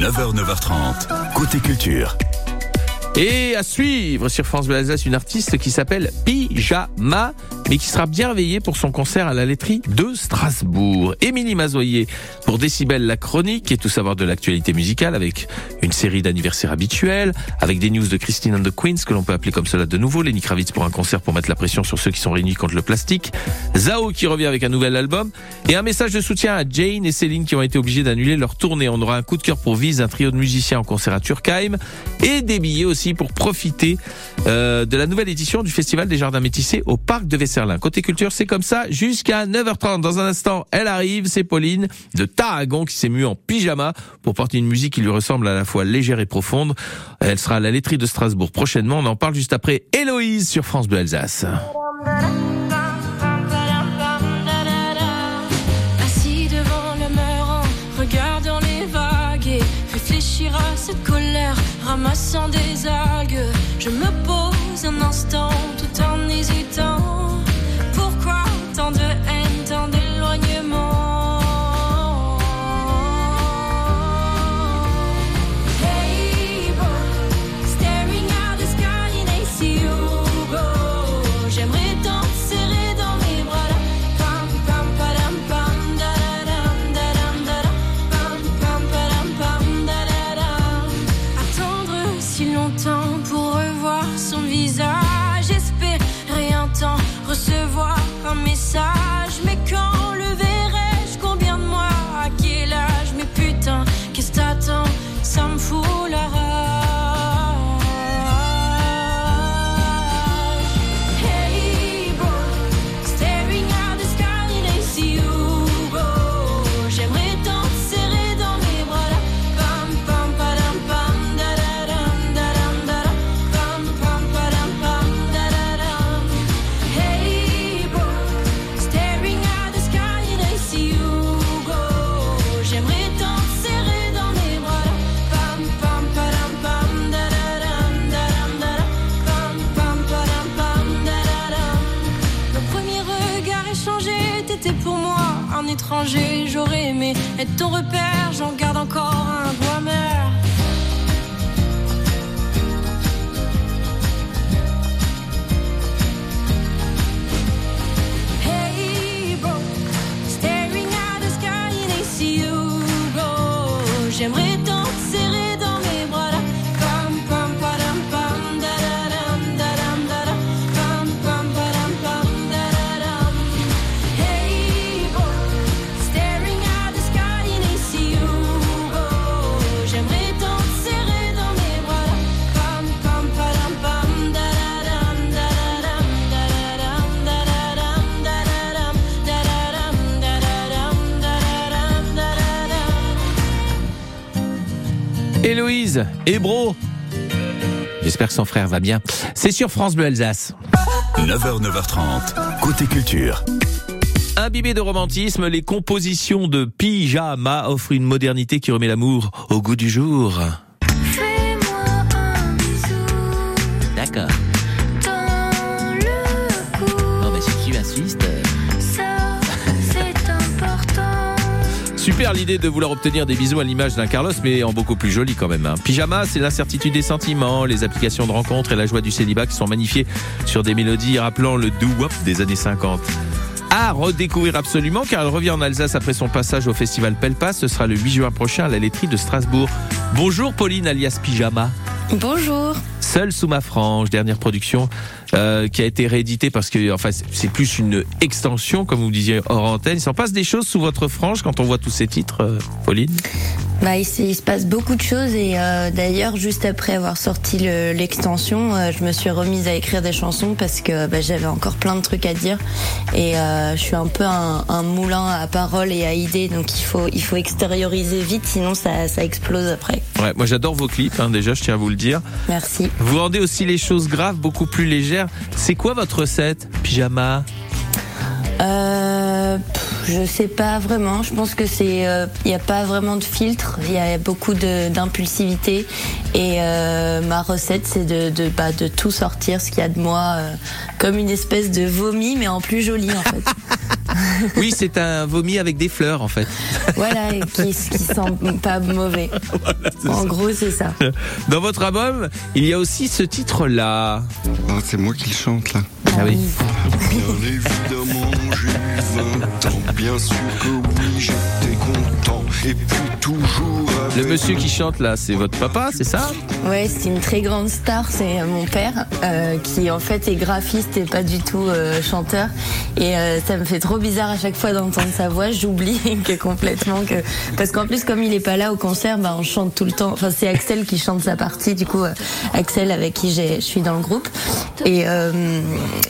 9h, 9h30, côté culture. Et à suivre sur France Bleu Alsace, une artiste qui s'appelle Pyjama, mais qui sera bien réveillée pour son concert à la laiterie de Strasbourg. Émilie Mazoyer pour Décibel la chronique et tout savoir de l'actualité musicale avec une série d'anniversaires habituels, avec des news de Christine and the Queens que l'on peut appeler comme cela de nouveau, Lenny Kravitz pour un concert pour mettre la pression sur ceux qui sont réunis contre le plastique, Zao qui revient avec un nouvel album et un message de soutien à Jane et Céline qui ont été obligés d'annuler leur tournée. On aura un coup de cœur pour Vise, un trio de musiciens en concert à Turkheim et des billets aussi pour profiter euh, de la nouvelle édition du Festival des Jardins Métissés au Parc de Côté culture, c'est comme ça jusqu'à 9h30. Dans un instant, elle arrive, c'est Pauline de Tarragon qui s'est mue en pyjama pour porter une musique qui lui ressemble à la fois légère et profonde. Elle sera à la laiterie de Strasbourg prochainement. On en parle juste après Héloïse sur France Bleu Alsace. J'aurais aimé être ton repère, j'en garde encore Héloïse, Hébro. J'espère que son frère va bien. C'est sur France Bleu Alsace. 9h, 9h30, côté culture. Imbibé de romantisme, les compositions de Pyjama offrent une modernité qui remet l'amour au goût du jour. Fais-moi un bisou D'accord. Super l'idée de vouloir obtenir des bisous à l'image d'un Carlos, mais en beaucoup plus joli quand même. hein. Pyjama, c'est l'incertitude des sentiments, les applications de rencontres et la joie du célibat qui sont magnifiées sur des mélodies rappelant le doo-wop des années 50. À redécouvrir absolument car elle revient en Alsace après son passage au festival Pelpas. Ce sera le 8 juin prochain à la laiterie de Strasbourg. Bonjour Pauline alias Pyjama. Bonjour. Seul sous ma frange, dernière production euh, qui a été rééditée parce que enfin c'est plus une extension comme vous disiez hors antenne. Il s'en passe des choses sous votre frange quand on voit tous ces titres, euh, Pauline? Bah, il, se- il se passe beaucoup de choses et euh, d'ailleurs juste après avoir sorti le- l'extension, euh, je me suis remise à écrire des chansons parce que bah, j'avais encore plein de trucs à dire et euh, je suis un peu un, un moulin à paroles et à idées donc il faut il faut extérioriser vite sinon ça, ça explose après. Ouais, moi j'adore vos clips, hein, déjà je tiens à vous le dire. Merci. Vous rendez aussi les choses graves beaucoup plus légères. C'est quoi votre recette Pyjama? Euh, je sais pas vraiment. Je pense que c'est, il n'y a pas vraiment de filtre. Il y a beaucoup d'impulsivité et euh, ma recette c'est de de, bah, de tout sortir ce qu'il y a de moi euh, comme une espèce de vomi mais en plus joli en fait. Oui, c'est un vomi avec des fleurs en fait. Voilà, et qui, qui sent pas mauvais. En gros, c'est ça. Dans votre album, il y a aussi ce titre-là. Ah, c'est moi qui le chante là. Ah oui. Bien évidemment, j'ai eu 20 ans. Bien sûr que oui, j'étais content. Et puis toujours Le monsieur qui chante là, c'est votre papa, c'est ça? Ouais, c'est une très grande star, c'est euh, mon père, euh, qui en fait est graphiste et pas du tout euh, chanteur. Et euh, ça me fait trop bizarre à chaque fois d'entendre sa voix. J'oublie que complètement que parce qu'en plus comme il est pas là au concert, bah on chante tout le temps. Enfin c'est Axel qui chante sa partie. Du coup euh, Axel avec qui j'ai, je suis dans le groupe. Et euh,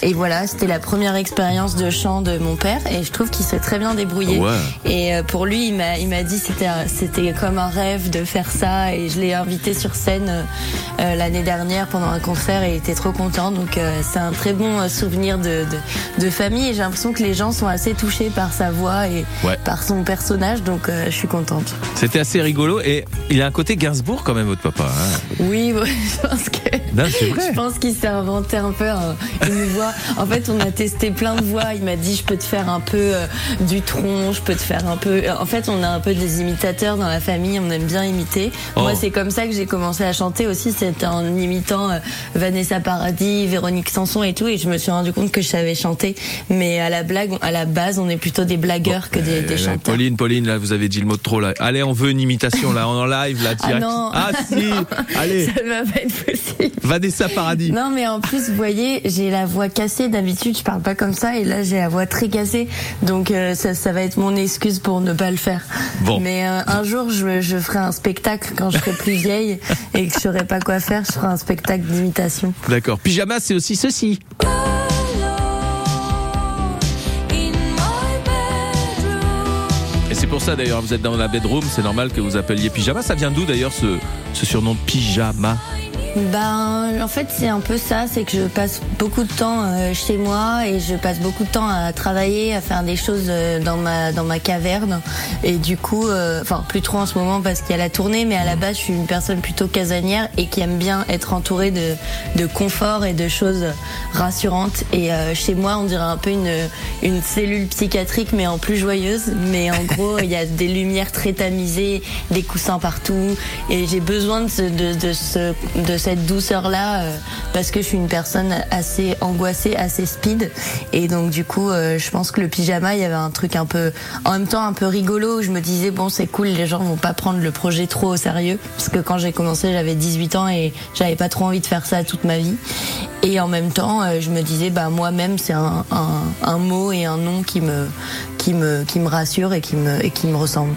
et voilà, c'était la première expérience de chant de mon père et je trouve qu'il s'est très bien débrouillé. Ouais. Et euh, pour lui, il m'a, il m'a dit c'était, c'était comme un rêve de faire ça. Et je l'ai invité sur scène euh, euh, l'année dernière pendant un concert et il était trop content. Donc euh, c'est un très bon souvenir de, de, de famille. Et j'ai l'impression que les gens sont assez touchés par sa voix et Ouais. par son personnage. Donc je suis contente. C'était assez rigolo et il a un côté Gainsbourg quand même, votre papa. hein. Oui, ouais, je pense que. Non. Je pense qu'il s'est inventé un peu un- une voix. En fait, on a testé plein de voix. Il m'a dit, je peux te faire un peu du tronc, je peux te faire un peu. En fait, on a un peu des imitateurs dans la famille. On aime bien imiter. Oh. Moi, c'est comme ça que j'ai commencé à chanter aussi. C'était en imitant euh, Vanessa Paradis, Véronique Sanson et tout. Et je me suis rendu compte que je savais chanter. Mais à la blague, à la base, on est plutôt des blagueurs que des, des Euh, chanteurs. Pauline, Pauline, là, vous avez dit le mot de trop là. Allez, on veut une imitation là, en live là, direct. non. Ah si, allez, Ça va pas être possible. Vanessa Paradis. Non, mais en plus, vous voyez, j'ai la voix cassée. D'habitude, je parle pas comme ça, et là, j'ai la voix très cassée. Donc, euh, ça, ça va être mon excuse pour ne pas le faire. Bon. Mais euh, un jour, je, je ferai un spectacle quand je serai plus vieille et que je saurai pas quoi faire. Je ferai un spectacle d'imitation. D'accord. Pyjama, c'est aussi ceci. Et c'est pour ça d'ailleurs, vous êtes dans la bedroom, c'est normal que vous appeliez pyjama. Ça vient d'où d'ailleurs ce, ce surnom de pyjama? Ben, en fait, c'est un peu ça, c'est que je passe beaucoup de temps euh, chez moi et je passe beaucoup de temps à travailler, à faire des choses euh, dans ma dans ma caverne. Et du coup, euh, enfin plus trop en ce moment parce qu'il y a la tournée, mais à la base, je suis une personne plutôt casanière et qui aime bien être entourée de de confort et de choses rassurantes. Et chez moi, on dirait un peu une une cellule psychiatrique, mais en plus joyeuse. Mais en gros, il y a des lumières très tamisées, des coussins partout, et j'ai besoin de ce, de, de ce de cette douceur là parce que je suis une personne assez angoissée, assez speed, et donc du coup, euh, je pense que le pyjama, il y avait un truc un peu, en même temps un peu rigolo. Où je me disais bon, c'est cool, les gens vont pas prendre le projet trop au sérieux, parce que quand j'ai commencé, j'avais 18 ans et j'avais pas trop envie de faire ça toute ma vie. Et en même temps, euh, je me disais, bah moi-même, c'est un mot et un nom qui me, qui me, qui me rassure et qui me, et qui me ressemble.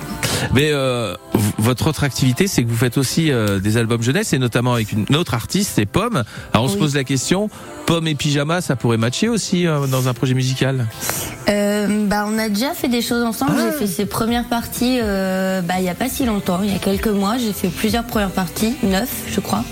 Mais euh, votre autre activité, c'est que vous faites aussi euh, des albums jeunesse, et notamment avec une autre artiste, c'est Pomme. Alors on se pose la question, Pomme et pyjama, ça pourrait matcher aussi euh, dans un projet musical? Bah, on a déjà fait des choses ensemble. Ah. J'ai fait ses premières parties, bah, il y a pas si longtemps, il y a quelques mois. J'ai fait plusieurs premières parties, neuf, je crois.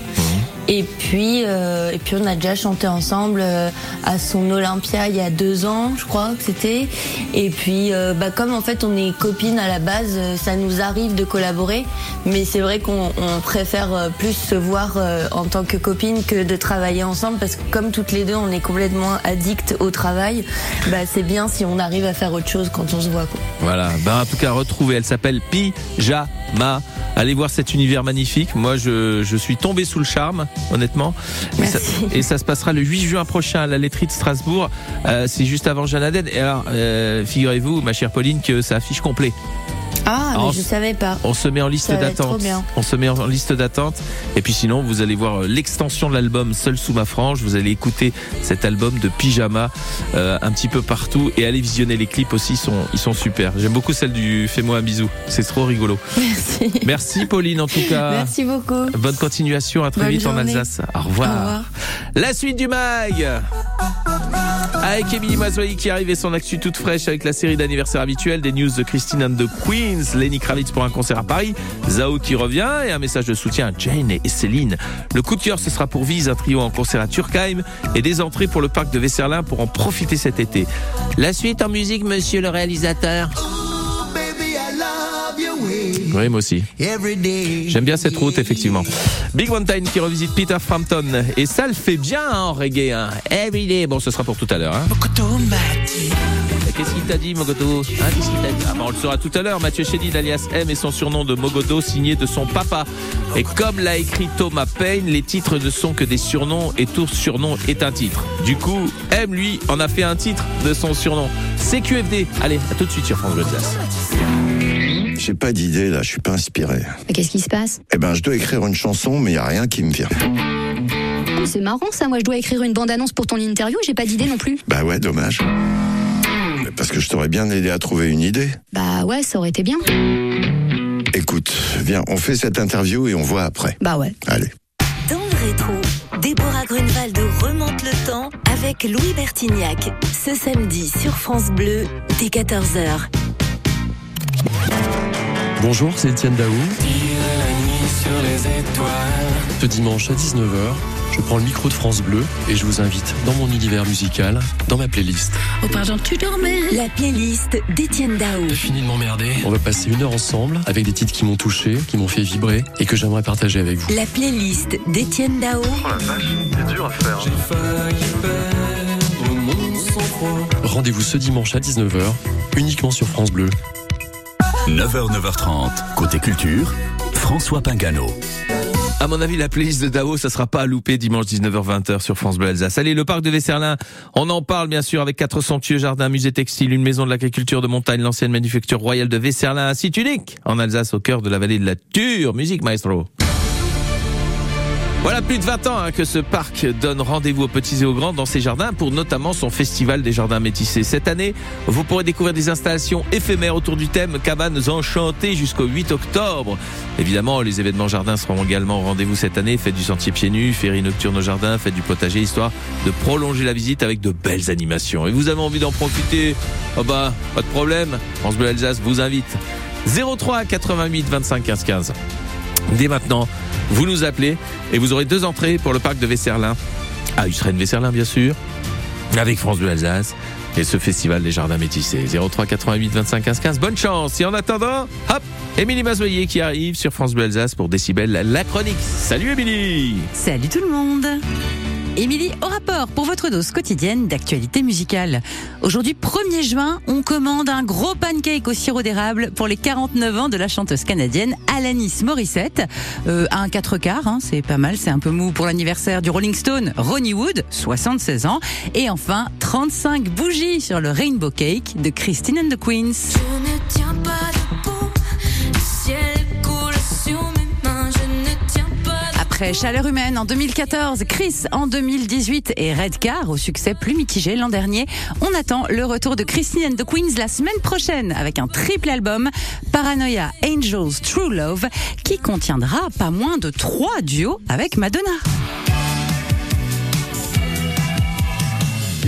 Et puis, euh, et puis on a déjà chanté ensemble euh, à son Olympia il y a deux ans, je crois que c'était. Et puis, euh, bah, comme en fait on est copines à la base, euh, ça nous arrive de collaborer, mais c'est vrai qu'on on préfère euh, plus se voir euh, en tant que copines que de travailler ensemble, parce que comme toutes les deux on est complètement addicts au travail, bah, c'est bien si on arrive à faire autre chose quand on se voit. Quoi. Voilà, ben en tout cas retrouvez, elle s'appelle Pyjama. Allez voir cet univers magnifique. Moi, je, je suis tombé sous le charme, honnêtement. Et ça, Merci. et ça se passera le 8 juin prochain à la laiterie de Strasbourg. Euh, c'est juste avant Jeanne Aden. Et alors, euh, figurez-vous, ma chère Pauline, que ça affiche complet. Ah, mais je savais pas. On se met en liste d'attente. On se met en liste d'attente. Et puis sinon, vous allez voir euh, l'extension de l'album Seul sous ma frange. Vous allez écouter cet album de pyjama euh, un petit peu partout et allez visionner les clips aussi. Ils sont, ils sont super. J'aime beaucoup celle du Fais-moi un bisou. C'est trop rigolo. Merci. Merci Pauline en tout cas. Merci beaucoup. Bonne continuation. À très Bonne vite en. Alsace. Au revoir. Au revoir. La suite du mag. Avec Émilie Mazoyer qui arrive et son actu toute fraîche avec la série d'anniversaire habituelle des news de Christine and the Queens, Lenny Kravitz pour un concert à Paris, Zao qui revient et un message de soutien à Jane et Céline. Le coup de cœur ce sera pour Vise, un trio en concert à Turkheim et des entrées pour le parc de Vesserlin pour en profiter cet été. La suite en musique, monsieur le réalisateur. Oui, moi aussi. J'aime bien cette route, effectivement. Big One Time qui revisite Peter Frampton. Et ça le fait bien hein, en reggae. Hein. Everyday. Bon, ce sera pour tout à l'heure. Hein. Qu'est-ce qu'il t'a dit, Mogodo Hein, Qu'est-ce qu'il t'a dit? Ah, bah, On le saura tout à l'heure. Mathieu Chédid, alias M, et son surnom de Mogodo, signé de son papa. Et comme l'a écrit Thomas Paine, les titres ne sont que des surnoms et tout surnom est un titre. Du coup, M, lui, en a fait un titre de son surnom. CQFD. Allez, à tout de suite sur France Bleu. J'ai pas d'idée là, je suis pas inspiré. Mais Qu'est-ce qui se passe Eh ben, je dois écrire une chanson, mais y a rien qui me vient. C'est marrant ça, moi je dois écrire une bande-annonce pour ton interview, j'ai pas d'idée non plus. Bah ouais, dommage. Parce que je t'aurais bien aidé à trouver une idée. Bah ouais, ça aurait été bien. Écoute, viens, on fait cette interview et on voit après. Bah ouais. Allez. Dans le rétro, Déborah Grunewald remonte le temps avec Louis Bertignac. Ce samedi sur France Bleu, dès 14h. Bonjour, c'est Étienne Daou. Ce dimanche à 19h, je prends le micro de France Bleu et je vous invite dans mon univers musical, dans ma playlist. Oh pardon, tu dormais La playlist d'Étienne Dao. Fini de m'emmerder. On va passer une heure ensemble avec des titres qui m'ont touché, qui m'ont fait vibrer et que j'aimerais partager avec vous. La playlist d'Étienne Dao. Rendez-vous ce dimanche à 19h, uniquement sur France Bleu. 9h, 9h30, côté culture, François Pingano. À mon avis, la playlist de Dao, ça sera pas à louper dimanche 19h-20h sur France Bleu Alsace. Allez, le parc de Vesserlin, on en parle bien sûr avec quatre somptueux jardins, musée textile, une maison de l'agriculture de montagne, l'ancienne manufacture royale de Vesserlin, un site unique en Alsace au cœur de la vallée de la Ture. Musique maestro. Voilà plus de 20 ans hein, que ce parc donne rendez-vous aux petits et aux grands dans ses jardins pour notamment son festival des jardins métissés. Cette année, vous pourrez découvrir des installations éphémères autour du thème cabanes enchantées jusqu'au 8 octobre. Évidemment, les événements jardins seront également au rendez-vous cette année. Faites du sentier pieds nus, féerie nocturne au jardin, faites du potager, histoire de prolonger la visite avec de belles animations. Et vous avez envie d'en profiter? Oh bah, pas de problème. France Bleu Alsace vous invite. 03 88 25 15 15. Dès maintenant, vous nous appelez et vous aurez deux entrées pour le parc de Vesserlin. À Usren Vesserlin, bien sûr, avec France Bleu Alsace et ce festival des jardins métissés. 03 88 25 15 15. Bonne chance. Et en attendant, hop, Émilie Mazoyer qui arrive sur France Bleu Alsace pour Décibel, la chronique. Salut Émilie Salut tout le monde Émilie au rapport pour votre dose quotidienne d'actualité musicale. Aujourd'hui 1er juin, on commande un gros pancake au sirop d'érable pour les 49 ans de la chanteuse canadienne Alanis Morissette. Euh, un 4 quarts, hein, c'est pas mal, c'est un peu mou pour l'anniversaire du Rolling Stone Ronnie Wood, 76 ans. Et enfin 35 bougies sur le Rainbow Cake de Christine and the Queens. Après Chaleur humaine en 2014, Chris en 2018 et Redcar au succès plus mitigé l'an dernier, on attend le retour de Christine and the Queens la semaine prochaine avec un triple album Paranoia Angels True Love qui contiendra pas moins de trois duos avec Madonna.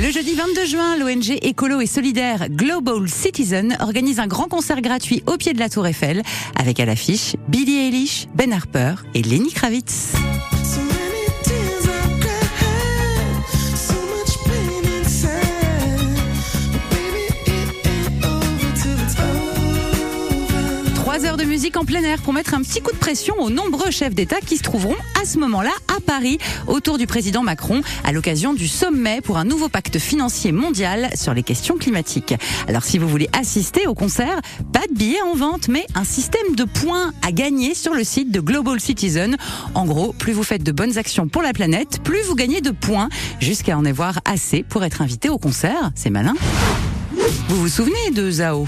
Le jeudi 22 juin, l'ONG écolo et solidaire Global Citizen organise un grand concert gratuit au pied de la Tour Eiffel avec à l'affiche Billie Eilish, Ben Harper et Lenny Kravitz. De musique en plein air pour mettre un petit coup de pression aux nombreux chefs d'État qui se trouveront à ce moment-là à Paris autour du président Macron à l'occasion du sommet pour un nouveau pacte financier mondial sur les questions climatiques. Alors si vous voulez assister au concert, pas de billets en vente, mais un système de points à gagner sur le site de Global Citizen. En gros, plus vous faites de bonnes actions pour la planète, plus vous gagnez de points jusqu'à en avoir assez pour être invité au concert. C'est malin. Vous vous souvenez de Zao?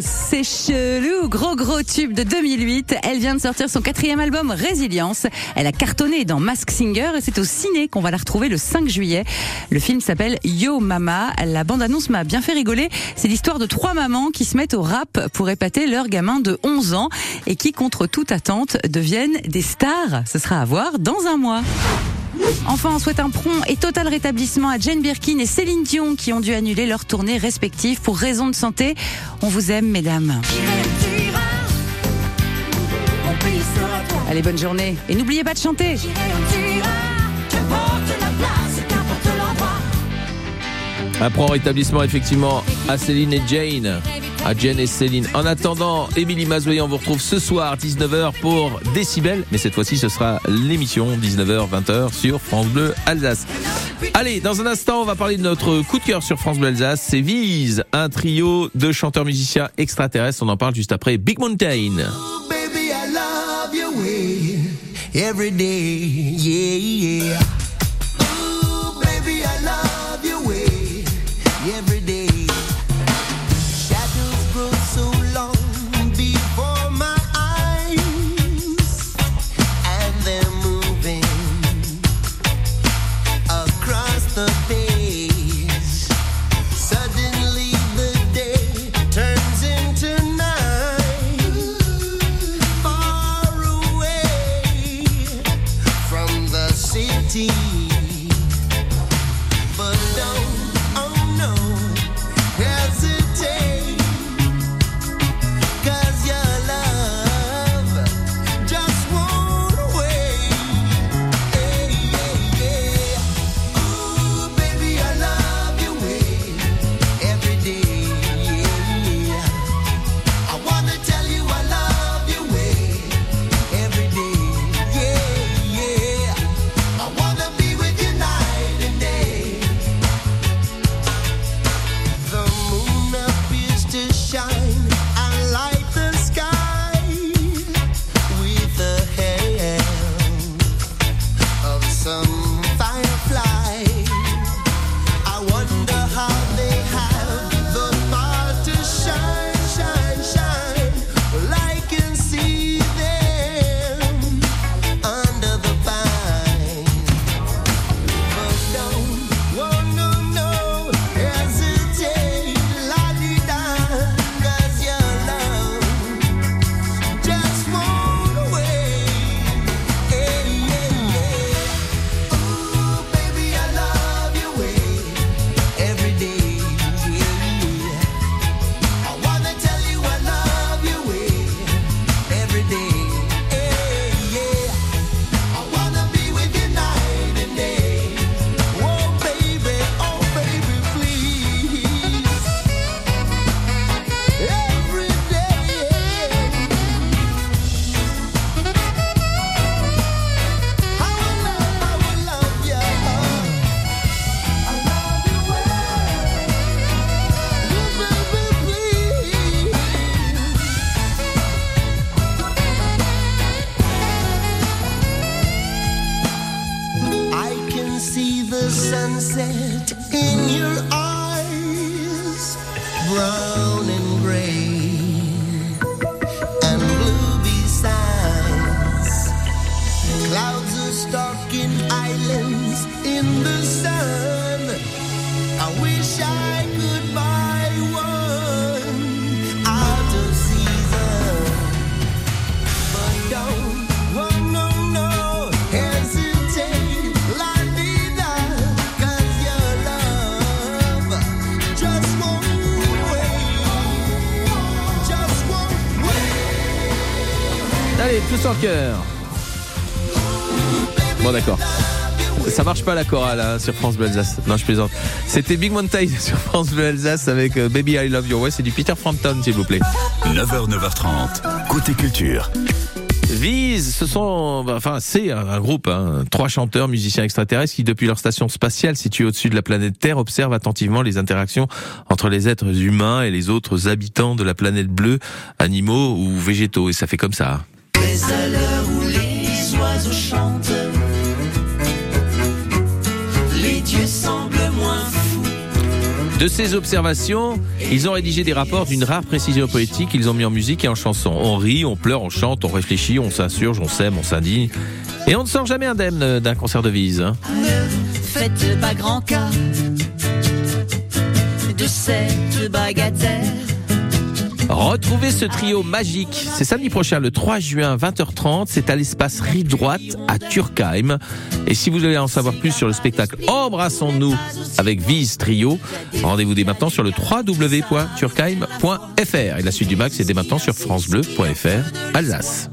C'est chelou, gros gros tube de 2008. Elle vient de sortir son quatrième album Résilience. Elle a cartonné dans Mask Singer et c'est au ciné qu'on va la retrouver le 5 juillet. Le film s'appelle Yo Mama. La bande-annonce m'a bien fait rigoler. C'est l'histoire de trois mamans qui se mettent au rap pour épater leur gamin de 11 ans et qui, contre toute attente, deviennent des stars. Ce sera à voir dans un mois. Enfin, on souhaite un prompt et total rétablissement à Jane Birkin et Céline Dion qui ont dû annuler leurs tournées respectives pour raison de santé. On vous aime, mesdames. Allez, bonne journée. Et n'oubliez pas de chanter. Un prompt rétablissement effectivement à Céline et Jane, à Jane et Céline. En attendant, Émilie Mazoyer, on vous retrouve ce soir 19h pour Décibel, mais cette fois-ci ce sera l'émission 19h 20h sur France Bleu Alsace. Allez, dans un instant, on va parler de notre coup de cœur sur France Bleu Alsace, c'est Vise, un trio de chanteurs musiciens extraterrestres, on en parle juste après Big Mountain. stars tous en cœur. Bon d'accord. Ça marche pas la chorale hein, sur France Bleu Alsace. Non, je plaisante. C'était Big Mountain sur France Bleu Alsace avec euh, Baby I Love Your Way. C'est du Peter Frampton, s'il vous plaît. 9h, 9h30, côté culture. Vise, ce sont, bah, enfin, c'est un, un groupe, hein, trois chanteurs, musiciens extraterrestres qui, depuis leur station spatiale située au-dessus de la planète Terre, observent attentivement les interactions entre les êtres humains et les autres habitants de la planète bleue, animaux ou végétaux. Et ça fait comme ça. Mais à l'heure où les oiseaux chantent, les dieux semblent moins fous. De ces observations, ils ont rédigé des rapports d'une rare précision poétique qu'ils ont mis en musique et en chanson. On rit, on pleure, on chante, on réfléchit, on s'insurge, on s'aime, on s'indigne. Et on ne sort jamais indemne d'un concert de Vise. hein. Ne faites pas grand cas de cette bagatelle. Retrouvez ce trio magique. C'est samedi prochain, le 3 juin, 20h30. C'est à l'espace Rive Droite, à Turkheim. Et si vous voulez en savoir plus sur le spectacle Embrassons-nous avec Vise Trio, rendez-vous dès maintenant sur le www.turkheim.fr. Et la suite du bac, c'est dès maintenant sur francebleu.fr, Alsace.